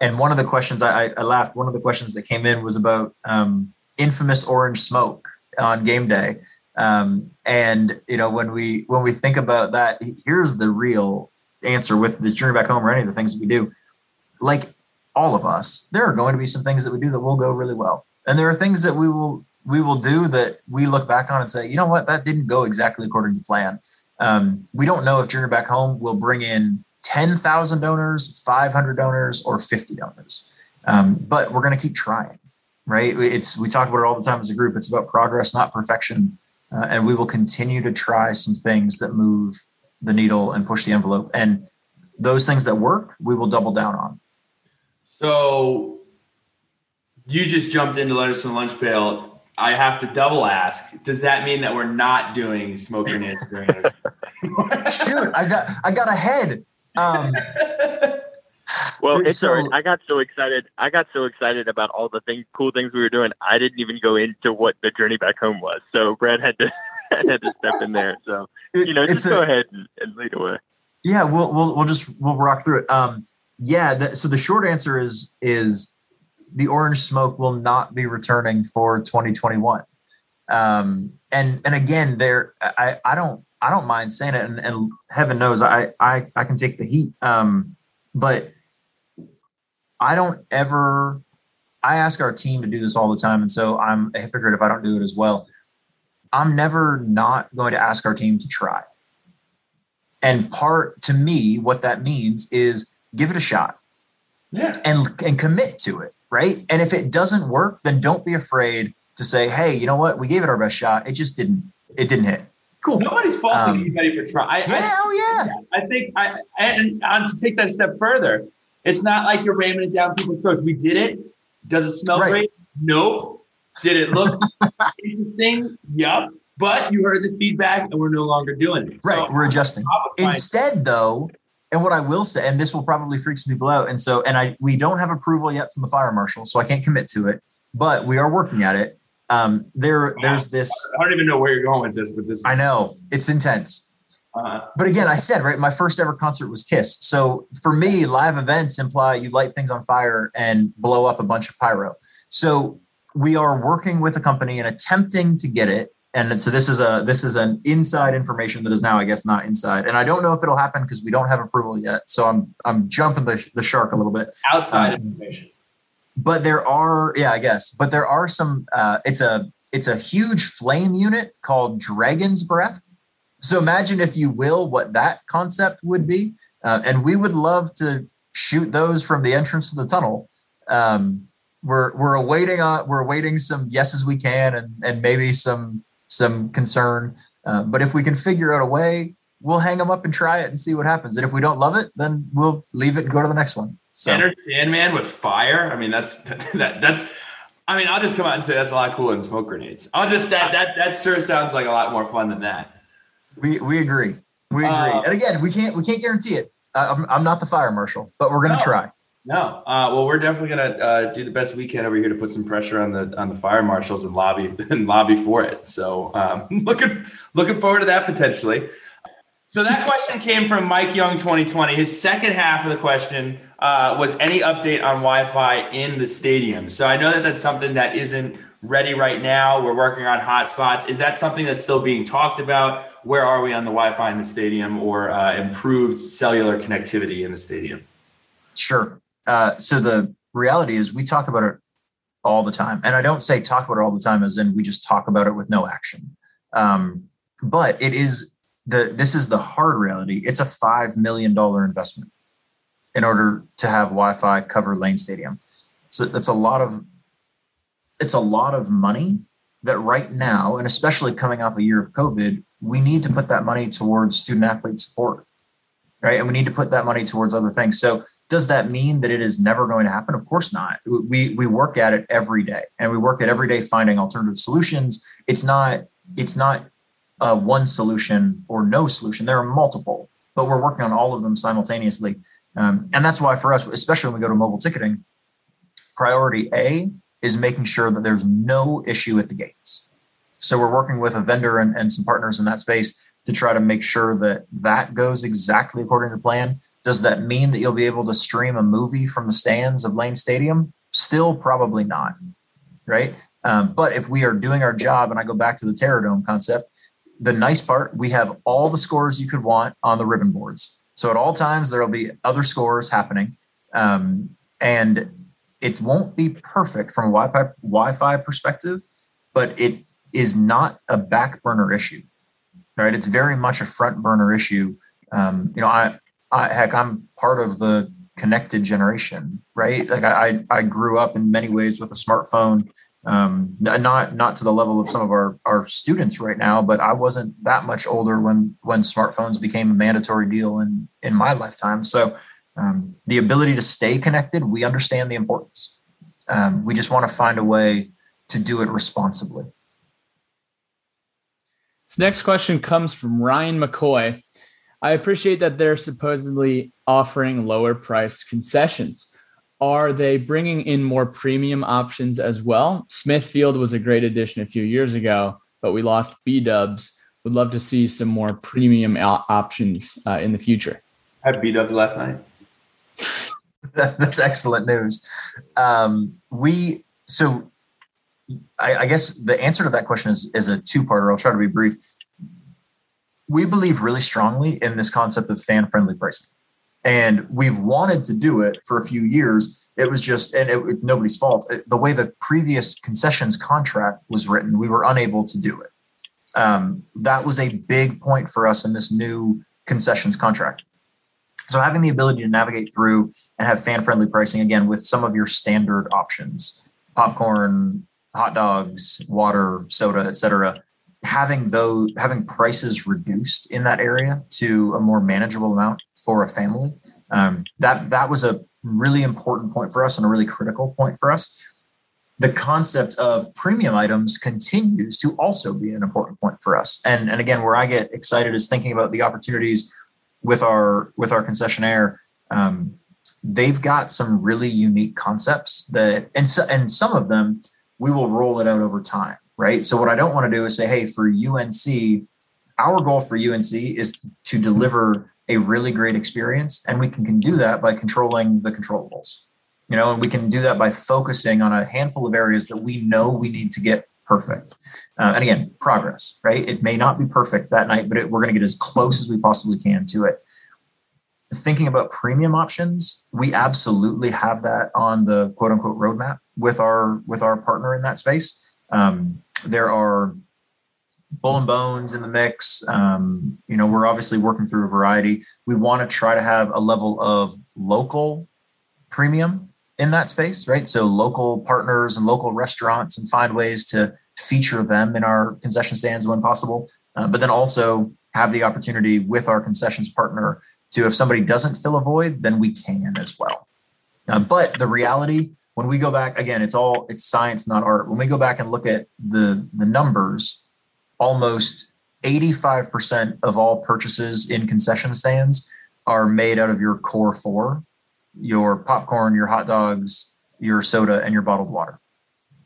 and one of the questions I, I, laughed. One of the questions that came in was about um, infamous orange smoke on game day. Um, and you know, when we when we think about that, here's the real answer with this journey back home or any of the things that we do. Like all of us, there are going to be some things that we do that will go really well, and there are things that we will we will do that we look back on and say, you know what, that didn't go exactly according to plan. Um, we don't know if journey back home will bring in 10,000 donors, 500 donors, or 50 donors. Um, but we're going to keep trying, right? It's we talk about it all the time as a group. It's about progress, not perfection, uh, and we will continue to try some things that move the needle and push the envelope. And those things that work, we will double down on. So you just jumped into letters from the lunch pail. I have to double ask. Does that mean that we're not doing smoke grenades during Shoot, I got I got ahead. Um, well, it's so, I got so excited. I got so excited about all the things, cool things we were doing. I didn't even go into what the journey back home was. So Brad had to had to step in there. So you know, just go ahead and, and, lead away. Yeah, we'll we'll we'll just we'll rock through it. Um, yeah. The, so the short answer is is the orange smoke will not be returning for 2021. Um, and and again, there I I don't I don't mind saying it, and, and heaven knows I, I I can take the heat. Um, but I don't ever. I ask our team to do this all the time, and so I'm a hypocrite if I don't do it as well. I'm never not going to ask our team to try. And part to me, what that means is give it a shot. Yeah. And and commit to it, right? And if it doesn't work, then don't be afraid to say, "Hey, you know what? We gave it our best shot. It just didn't it didn't hit." Cool. Nobody's faulting um, anybody for trying. Yeah, I, oh yeah. I think I and, and to take that step further, it's not like you're ramming it down people's throats. We did it. Does it smell right. great? Nope. Did it look interesting? Yup. But you heard the feedback, and we're no longer doing it. Right. We're adjusting. Instead, though, and what I will say, and this will probably freak some people out, and so, and I, we don't have approval yet from the fire marshal, so I can't commit to it, but we are working at it um, there, there's this. I don't even know where you're going with this, but this. I know it's intense. Uh, but again, I said right, my first ever concert was Kiss. So for me, live events imply you light things on fire and blow up a bunch of pyro. So we are working with a company and attempting to get it and so this is a this is an inside information that is now, I guess, not inside. And I don't know if it'll happen because we don't have approval yet. So I'm I'm jumping the, the shark a little bit. Outside um, information. But there are, yeah, I guess. But there are some. Uh, it's a it's a huge flame unit called Dragon's Breath. So imagine, if you will, what that concept would be. Uh, and we would love to shoot those from the entrance to the tunnel. Um, we're we're awaiting on we're awaiting some yeses we can and and maybe some some concern. Uh, but if we can figure out a way, we'll hang them up and try it and see what happens. And if we don't love it, then we'll leave it and go to the next one. So Enter Sandman with fire. I mean, that's that that's. I mean, I'll just come out and say that's a lot cooler than smoke grenades. I'll just that that that sure sounds like a lot more fun than that. We we agree. We agree. Uh, and again, we can't we can't guarantee it. I'm, I'm not the fire marshal, but we're gonna no. try. No, uh, well, we're definitely gonna uh, do the best we can over here to put some pressure on the on the fire marshals and lobby and lobby for it. So um, looking looking forward to that potentially. So that question came from Mike Young, 2020. His second half of the question uh, was any update on Wi-Fi in the stadium. So I know that that's something that isn't ready right now. We're working on hotspots. Is that something that's still being talked about? Where are we on the Wi-Fi in the stadium or uh, improved cellular connectivity in the stadium? Sure. Uh, so the reality is we talk about it all the time. And I don't say talk about it all the time as in we just talk about it with no action. Um, but it is the this is the hard reality. It's a five million dollar investment in order to have Wi-Fi cover Lane Stadium. So it's a lot of it's a lot of money that right now, and especially coming off a year of COVID, we need to put that money towards student athlete support. Right. And we need to put that money towards other things. So does that mean that it is never going to happen? Of course not. We we work at it every day, and we work at every day finding alternative solutions. It's not it's not one solution or no solution. There are multiple, but we're working on all of them simultaneously, um, and that's why for us, especially when we go to mobile ticketing, priority A is making sure that there's no issue at the gates. So we're working with a vendor and, and some partners in that space to try to make sure that that goes exactly according to plan. Does that mean that you'll be able to stream a movie from the stands of Lane Stadium? Still, probably not, right? Um, but if we are doing our job, and I go back to the Terradome concept, the nice part, we have all the scores you could want on the ribbon boards. So at all times, there will be other scores happening. Um, and it won't be perfect from a Wi-Fi, Wi-Fi perspective, but it is not a back burner issue right? It's very much a front burner issue. Um, you know, I, I, heck, I'm part of the connected generation, right? Like I, I grew up in many ways with a smartphone, um, not not to the level of some of our our students right now, but I wasn't that much older when when smartphones became a mandatory deal in in my lifetime. So um, the ability to stay connected, we understand the importance. Um, we just want to find a way to do it responsibly. This next question comes from Ryan McCoy. I appreciate that they're supposedly offering lower priced concessions. Are they bringing in more premium options as well? Smithfield was a great addition a few years ago, but we lost B Dubs. Would love to see some more premium options uh, in the future. I had B Dubs last night. That's excellent news. Um, we so I, I, guess the answer to that question is, is a two-parter. I'll try to be brief. We believe really strongly in this concept of fan-friendly pricing, and we've wanted to do it for a few years. It was just, and it, nobody's fault. The way the previous concessions contract was written, we were unable to do it. Um, that was a big point for us in this new concessions contract. So having the ability to navigate through and have fan-friendly pricing again with some of your standard options, popcorn, hot dogs, water, soda, etc. Having those having prices reduced in that area to a more manageable amount for a family. Um, that that was a really important point for us and a really critical point for us. The concept of premium items continues to also be an important point for us. And, and again, where I get excited is thinking about the opportunities with our with our concessionaire. Um, they've got some really unique concepts that, and so, and some of them we will roll it out over time, right? So what I don't want to do is say, hey, for UNC, our goal for UNC is to deliver a really great experience, and we can, can do that by controlling the controllables. You know, and we can do that by focusing on a handful of areas that we know we need to get perfect. Uh, and again, progress, right? It may not be perfect that night, but it, we're going to get as close as we possibly can to it. Thinking about premium options, we absolutely have that on the quote unquote roadmap with our with our partner in that space. Um, there are bull and bones in the mix. Um, you know, we're obviously working through a variety. We want to try to have a level of local premium in that space, right? So local partners and local restaurants and find ways to feature them in our concession stands when possible. Uh, but then also have the opportunity with our concessions partner to, if somebody doesn't fill a void, then we can as well. Uh, but the reality, when we go back again, it's all it's science, not art. When we go back and look at the the numbers, almost 85% of all purchases in concession stands are made out of your core four your popcorn, your hot dogs, your soda, and your bottled water.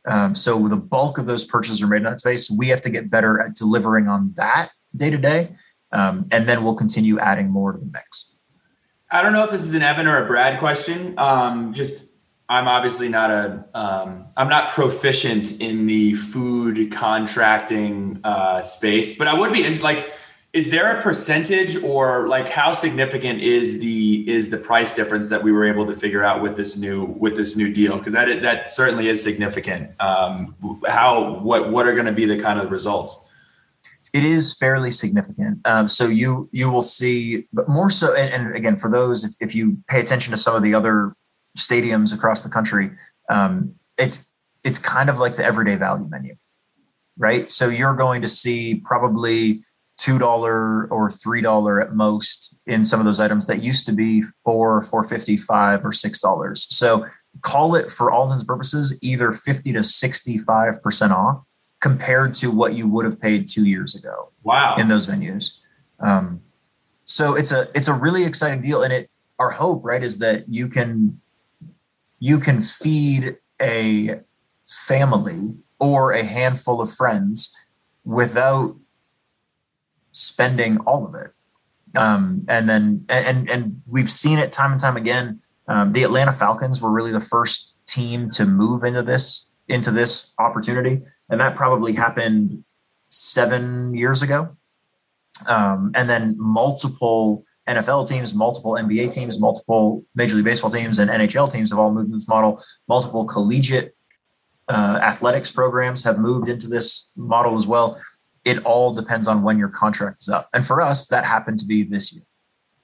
Um, so the bulk of those purchases are made in that space. We have to get better at delivering on that day to day, um, and then we'll continue adding more to the mix. I don't know if this is an Evan or a Brad question. Um, just I'm obviously not a am um, not proficient in the food contracting uh, space, but I would be like is there a percentage or like how significant is the is the price difference that we were able to figure out with this new with this new deal? Because that that certainly is significant. Um, how what what are going to be the kind of results? It is fairly significant. Um, so you you will see but more so and, and again for those if, if, you pay attention to some of the other stadiums across the country um, it's it's kind of like the everyday value menu right so you're going to see probably two dollar or three dollar at most in some of those items that used to be four, four fifty, five, or six dollars. So call it for all intents and purposes either fifty to sixty-five percent off compared to what you would have paid two years ago. Wow! In those venues, um, so it's a it's a really exciting deal, and it our hope right is that you can you can feed a family or a handful of friends without spending all of it. Um, and then and and we've seen it time and time again. Um, the Atlanta Falcons were really the first team to move into this into this opportunity, and that probably happened seven years ago. Um, and then multiple NFL teams, multiple NBA teams, multiple Major League Baseball teams, and NHL teams have all moved this model. Multiple collegiate uh, athletics programs have moved into this model as well it all depends on when your contract is up. And for us, that happened to be this year.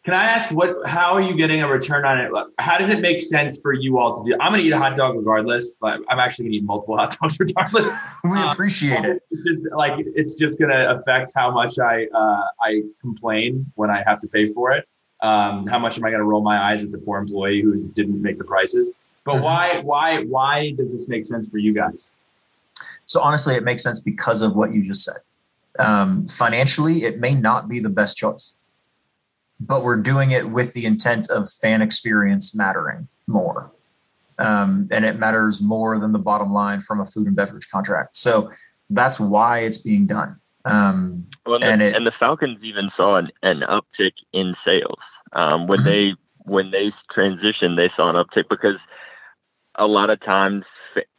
Can I ask what? How are you getting a return on it? How does it make sense for you all to do? I'm going to eat a hot dog regardless. I'm actually going to eat multiple hot dogs regardless. we um, appreciate it. It's just like it's just going to affect how much I uh, I complain when I have to pay for it. Um, how much am I going to roll my eyes at the poor employee who didn't make the prices? But mm-hmm. why why why does this make sense for you guys? So honestly, it makes sense because of what you just said um, financially, it may not be the best choice, but we're doing it with the intent of fan experience mattering more. Um, and it matters more than the bottom line from a food and beverage contract. So that's why it's being done. Um, well, and, the, it, and the Falcons even saw an, an uptick in sales um, when mm-hmm. they when they transitioned. They saw an uptick because a lot of times,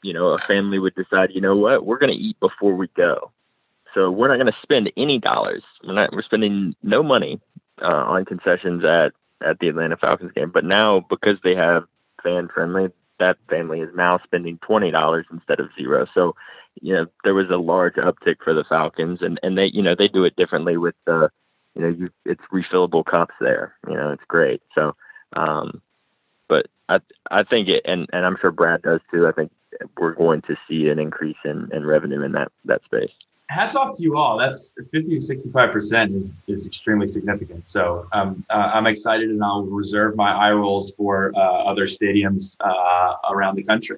you know, a family would decide, you know what, we're going to eat before we go. So we're not going to spend any dollars. We're not. We're spending no money uh, on concessions at at the Atlanta Falcons game. But now because they have fan friendly, that family is now spending twenty dollars instead of zero. So you know there was a large uptick for the Falcons, and and they you know they do it differently with the you know you, it's refillable cups there. You know it's great. So. um but I I think it, and and I'm sure Brad does too. I think we're going to see an increase in, in revenue in that that space hats off to you all. That's 50 to 65 percent is is extremely significant. So um, uh, I'm excited, and I'll reserve my eye rolls for uh, other stadiums uh, around the country.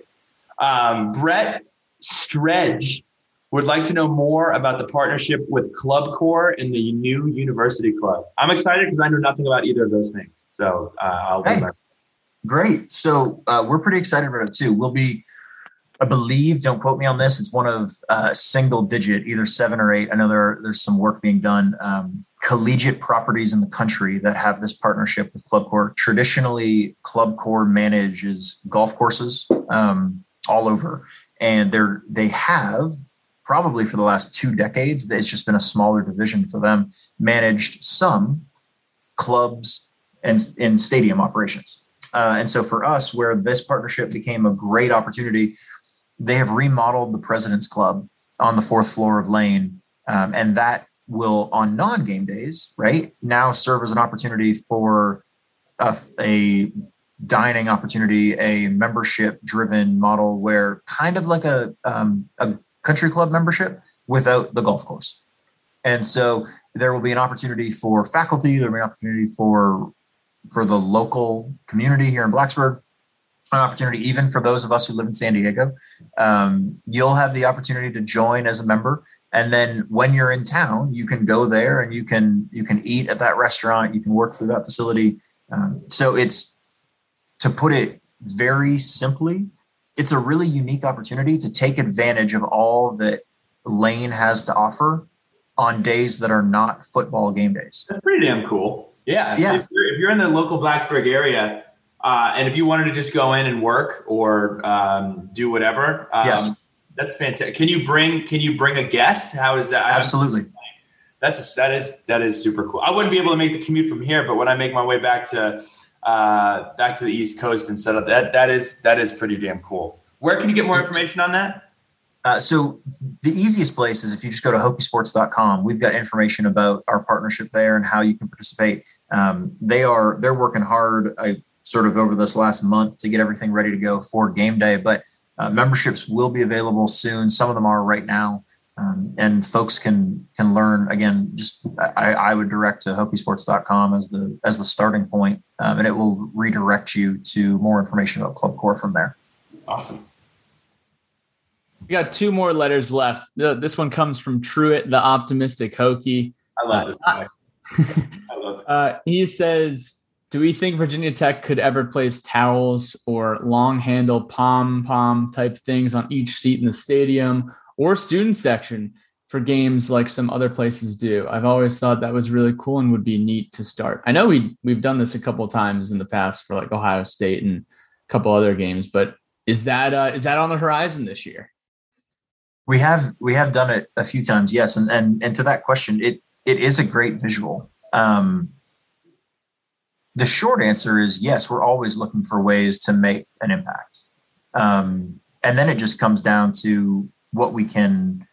Um, Brett Stredge would like to know more about the partnership with ClubCorp and the new University Club. I'm excited because I know nothing about either of those things. So uh, I'll. Hey, great. So uh, we're pretty excited about it too. We'll be I believe, don't quote me on this, it's one of uh, single digit, either seven or eight. I know there there's some work being done. Um, collegiate properties in the country that have this partnership with ClubCorp. Traditionally, ClubCorp manages golf courses um, all over, and they're they have probably for the last two decades. It's just been a smaller division for them, managed some clubs and in stadium operations. Uh, and so for us, where this partnership became a great opportunity, they have remodeled the President's Club on the fourth floor of Lane. Um, and that will, on non game days, right, now serve as an opportunity for a, a dining opportunity, a membership driven model where kind of like a, um, a country club membership without the golf course. And so there will be an opportunity for faculty, there will be an opportunity for for the local community here in Blacksburg, an opportunity even for those of us who live in San Diego. Um, you'll have the opportunity to join as a member, and then when you're in town, you can go there and you can you can eat at that restaurant, you can work through that facility. Um, so it's to put it very simply, it's a really unique opportunity to take advantage of all that Lane has to offer on days that are not football game days. That's pretty damn cool. Yeah. Yeah. If you're, if you're in the local Blacksburg area, uh, and if you wanted to just go in and work or um, do whatever, um, Yes. that's fantastic. Can you bring Can you bring a guest? How is that? Absolutely. That's a, that is that is super cool. I wouldn't be able to make the commute from here, but when I make my way back to uh, back to the East Coast and set up that that is that is pretty damn cool. Where can you get more information on that? Uh, so the easiest place is if you just go to hokiesports.com. We've got information about our partnership there and how you can participate. Um, they are they're working hard. I sort of over this last month to get everything ready to go for game day, but uh, memberships will be available soon. Some of them are right now, um, and folks can can learn again. Just I, I would direct to hokiesports.com as the as the starting point, um, and it will redirect you to more information about ClubCorp from there. Awesome. We got two more letters left. This one comes from Truett, the optimistic Hokie. I love this guy. I love this. Uh, he says, "Do we think Virginia Tech could ever place towels or long handle pom pom type things on each seat in the stadium or student section for games like some other places do? I've always thought that was really cool and would be neat to start. I know we we've done this a couple times in the past for like Ohio State and a couple other games, but is that uh, is that on the horizon this year? We have we have done it a few times, yes. And and and to that question, it it is a great visual. Um, the short answer is yes. We're always looking for ways to make an impact, um, and then it just comes down to what we can,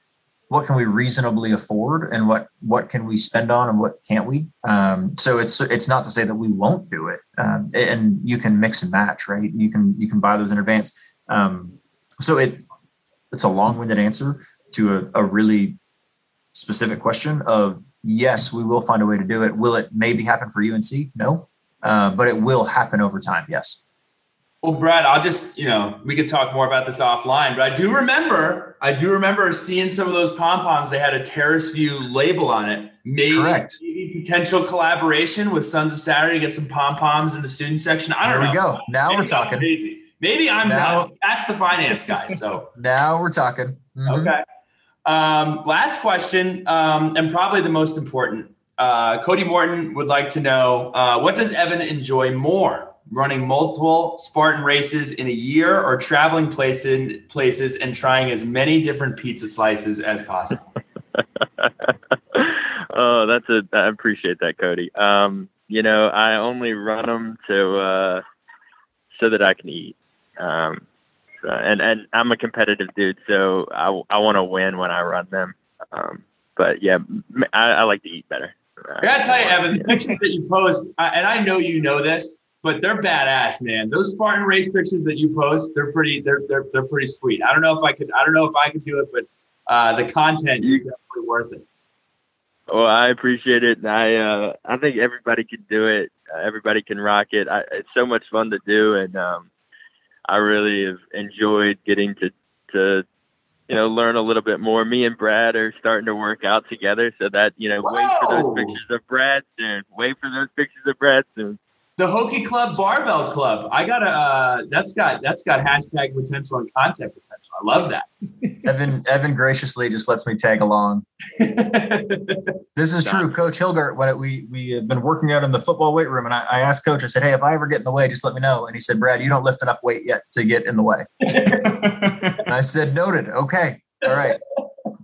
what can we reasonably afford, and what what can we spend on, and what can't we. Um, so it's it's not to say that we won't do it, um, and you can mix and match, right? You can you can buy those in advance. Um, so it it's a long-winded answer to a, a really specific question of yes, we will find a way to do it. Will it maybe happen for UNC? No, uh, but it will happen over time. Yes. Well, Brad, I'll just, you know, we could talk more about this offline, but I do remember, I do remember seeing some of those pom poms. They had a Terrace View label on it. Maybe, Correct. maybe potential collaboration with Sons of Saturday to get some pom poms in the student section. I don't There we go. Now Maybe we're talking. crazy. Maybe I'm Now- that's, that's the finance guy. So Now we're talking. Mhm. okay. Um, last question, um, and probably the most important. Uh, Cody Morton would like to know uh, what does Evan enjoy more, running multiple Spartan races in a year, or traveling places places and trying as many different pizza slices as possible? oh, that's a. I appreciate that, Cody. Um, you know, I only run them to uh, so that I can eat. Um, so, and and I'm a competitive dude, so I I want to win when I run them. Um, but yeah, I like to eat better. I gotta tell you, Evan, the pictures that you post, and I know you know this, but they're badass, man. Those Spartan race pictures that you post, they're pretty, they're they're they're pretty sweet. I don't know if I could, I don't know if I could do it, but uh, the content is definitely worth it. Well, I appreciate it, and I uh, I think everybody can do it. Uh, everybody can rock it. I, it's so much fun to do, and um, I really have enjoyed getting to to you know learn a little bit more. Me and Brad are starting to work out together, so that you know wait for those pictures of Brad soon. Wait for those pictures of Brad soon. The Hokie Club Barbell Club. I gotta. Uh, that's got that's got hashtag potential and content potential. I love that. Evan Evan graciously just lets me tag along. This is true, Coach Hilgart. When it, we we have been working out in the football weight room, and I, I asked Coach, I said, "Hey, if I ever get in the way, just let me know." And he said, "Brad, you don't lift enough weight yet to get in the way." And I said, "Noted. Okay, all right."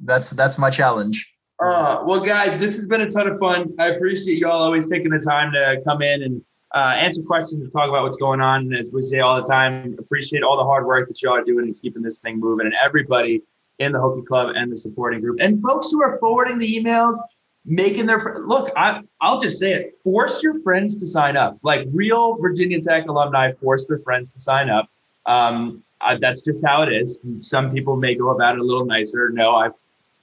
That's that's my challenge. Uh, well, guys, this has been a ton of fun. I appreciate you all always taking the time to come in and uh, answer questions and talk about what's going on. And as we say all the time, appreciate all the hard work that y'all are doing and keeping this thing moving. And everybody in the Hokie Club and the supporting group, and folks who are forwarding the emails, making their fr- look. I I'll just say it: force your friends to sign up. Like real Virginia Tech alumni, force their friends to sign up. Um, uh, that's just how it is. Some people may go about it a little nicer. No, I've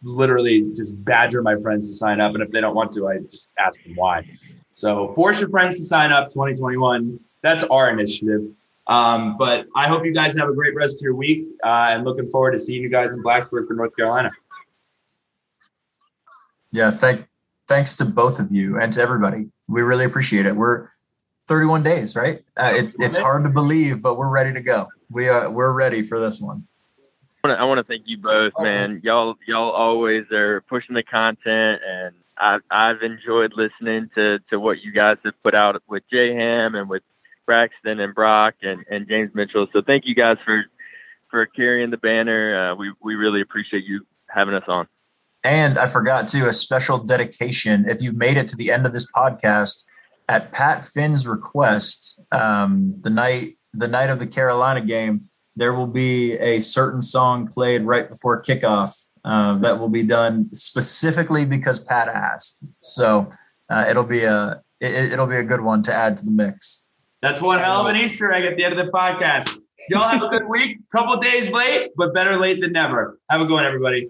literally just badger my friends to sign up, and if they don't want to, I just ask them why. So force your friends to sign up 2021. That's our initiative. Um, but I hope you guys have a great rest of your week uh, and looking forward to seeing you guys in Blacksburg for North Carolina. Yeah, thank thanks to both of you and to everybody. We really appreciate it. We're 31 days, right? Uh, it, it's hard to believe, but we're ready to go. We are we're ready for this one. I want to thank you both, man. Y'all y'all always are pushing the content, and I've I've enjoyed listening to to what you guys have put out with J Ham and with Braxton and Brock and, and James Mitchell. So thank you guys for for carrying the banner. Uh, we we really appreciate you having us on. And I forgot to a special dedication. If you made it to the end of this podcast, at Pat Finn's request, um, the night the night of the Carolina game, there will be a certain song played right before kickoff uh, that will be done specifically because Pat asked. So uh, it'll be a it, it'll be a good one to add to the mix. That's one hell of an Easter egg at the end of the podcast. Y'all have a good week. Couple days late, but better late than never. Have a good one, everybody.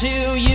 to you.